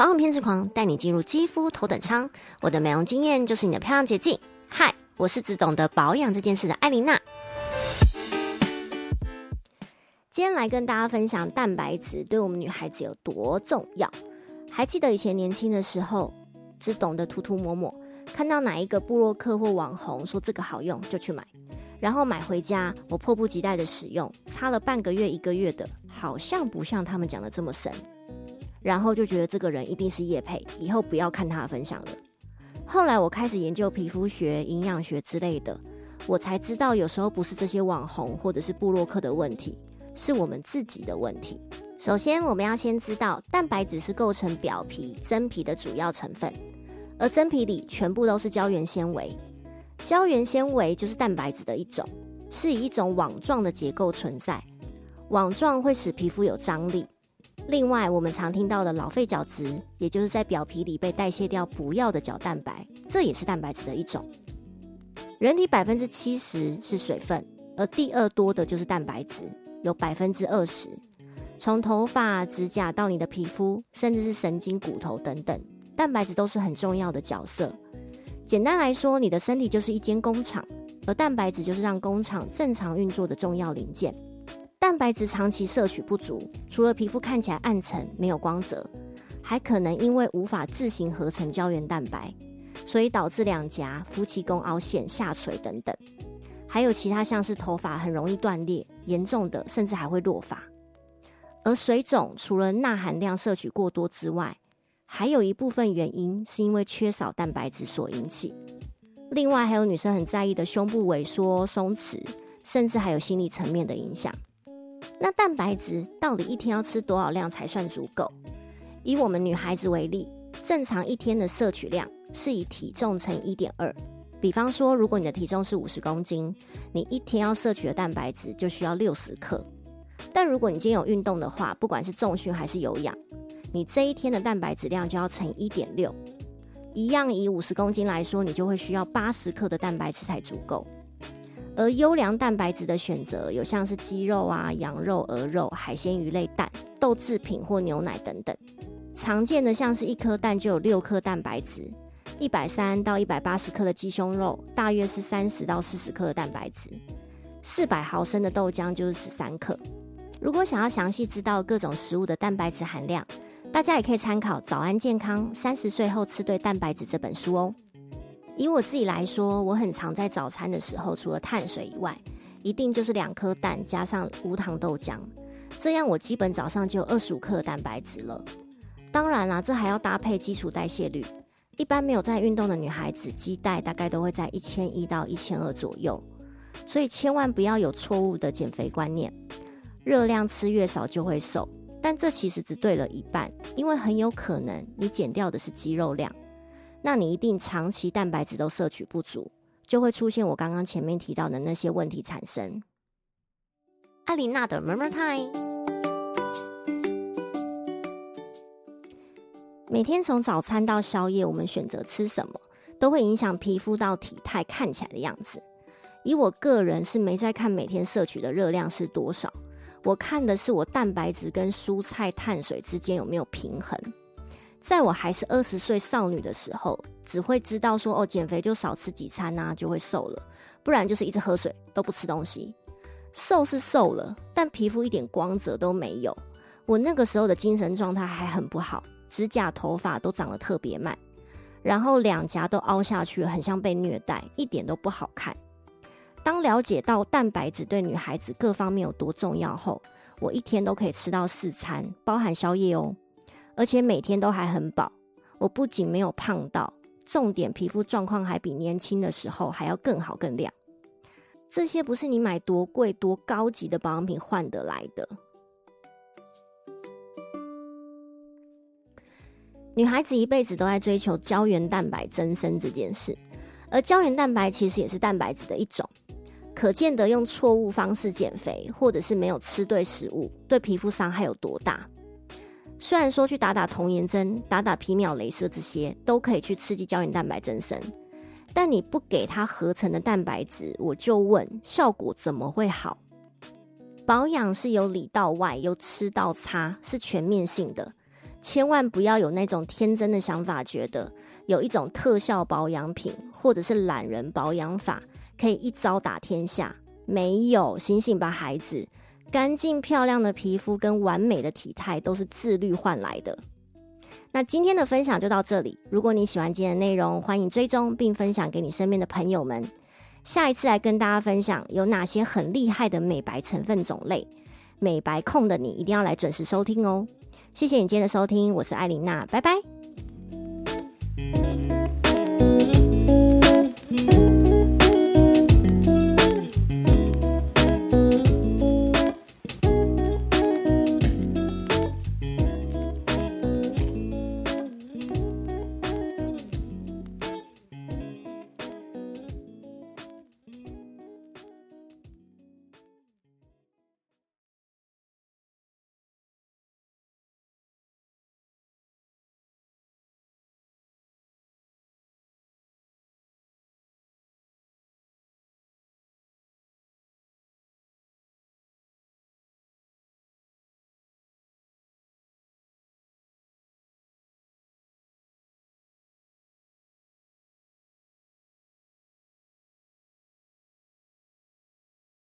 保养偏执狂带你进入肌肤头等舱，我的美容经验就是你的漂亮捷径。嗨，我是只懂得保养这件事的艾琳娜。今天来跟大家分享蛋白质对我们女孩子有多重要。还记得以前年轻的时候，只懂得涂涂抹抹，看到哪一个部落客或网红说这个好用就去买，然后买回家，我迫不及待的使用，擦了半个月、一个月的，好像不像他们讲的这么神。然后就觉得这个人一定是叶配，以后不要看他的分享了。后来我开始研究皮肤学、营养学之类的，我才知道有时候不是这些网红或者是布洛克的问题，是我们自己的问题。首先，我们要先知道蛋白质是构成表皮真皮的主要成分，而真皮里全部都是胶原纤维。胶原纤维就是蛋白质的一种，是以一种网状的结构存在，网状会使皮肤有张力。另外，我们常听到的老废角质，也就是在表皮里被代谢掉不要的角蛋白，这也是蛋白质的一种。人体百分之七十是水分，而第二多的就是蛋白质，有百分之二十。从头发、指甲到你的皮肤，甚至是神经、骨头等等，蛋白质都是很重要的角色。简单来说，你的身体就是一间工厂，而蛋白质就是让工厂正常运作的重要零件。蛋白质长期摄取不足，除了皮肤看起来暗沉、没有光泽，还可能因为无法自行合成胶原蛋白，所以导致两颊、夫妻宫凹陷、下垂等等。还有其他像是头发很容易断裂，严重的甚至还会落发。而水肿除了钠含量摄取过多之外，还有一部分原因是因为缺少蛋白质所引起。另外还有女生很在意的胸部萎缩、松弛，甚至还有心理层面的影响。那蛋白质到底一天要吃多少量才算足够？以我们女孩子为例，正常一天的摄取量是以体重乘一点二。比方说，如果你的体重是五十公斤，你一天要摄取的蛋白质就需要六十克。但如果你今天有运动的话，不管是重训还是有氧，你这一天的蛋白质量就要乘一点六。一样以五十公斤来说，你就会需要八十克的蛋白质才足够。而优良蛋白质的选择有像是鸡肉啊、羊肉、鹅肉、海鲜、鱼类、蛋、豆制品或牛奶等等。常见的像是一颗蛋就有六克蛋白质，一百三到一百八十克的鸡胸肉大约是三十到四十克的蛋白质，四百毫升的豆浆就是十三克。如果想要详细知道各种食物的蛋白质含量，大家也可以参考《早安健康三十岁后吃对蛋白质》这本书哦。以我自己来说，我很常在早餐的时候，除了碳水以外，一定就是两颗蛋加上无糖豆浆，这样我基本早上就有二十五克蛋白质了。当然啦，这还要搭配基础代谢率。一般没有在运动的女孩子，基代大概都会在一千一到一千二左右，所以千万不要有错误的减肥观念，热量吃越少就会瘦，但这其实只对了一半，因为很有可能你减掉的是肌肉量。那你一定长期蛋白质都摄取不足，就会出现我刚刚前面提到的那些问题产生。艾琳娜的 Murmur Time，每天从早餐到宵夜，我们选择吃什么，都会影响皮肤到体态看起来的样子。以我个人是没在看每天摄取的热量是多少，我看的是我蛋白质跟蔬菜、碳水之间有没有平衡。在我还是二十岁少女的时候，只会知道说哦，减肥就少吃几餐呐，就会瘦了；不然就是一直喝水，都不吃东西。瘦是瘦了，但皮肤一点光泽都没有。我那个时候的精神状态还很不好，指甲、头发都长得特别慢，然后两颊都凹下去，很像被虐待，一点都不好看。当了解到蛋白质对女孩子各方面有多重要后，我一天都可以吃到四餐，包含宵夜哦。而且每天都还很饱，我不仅没有胖到，重点皮肤状况还比年轻的时候还要更好更亮。这些不是你买多贵多高级的保养品换得来的。女孩子一辈子都在追求胶原蛋白增生这件事，而胶原蛋白其实也是蛋白质的一种。可见得用错误方式减肥，或者是没有吃对食物，对皮肤伤害有多大？虽然说去打打童颜针、打打皮秒镭射这些都可以去刺激胶原蛋白增生，但你不给它合成的蛋白质，我就问效果怎么会好？保养是由里到外，由吃到擦，是全面性的。千万不要有那种天真的想法，觉得有一种特效保养品或者是懒人保养法可以一招打天下。没有，醒醒吧，孩子！干净漂亮的皮肤跟完美的体态都是自律换来的。那今天的分享就到这里。如果你喜欢今天的内容，欢迎追踪并分享给你身边的朋友们。下一次来跟大家分享有哪些很厉害的美白成分种类。美白控的你一定要来准时收听哦。谢谢你今天的收听，我是艾琳娜，拜拜。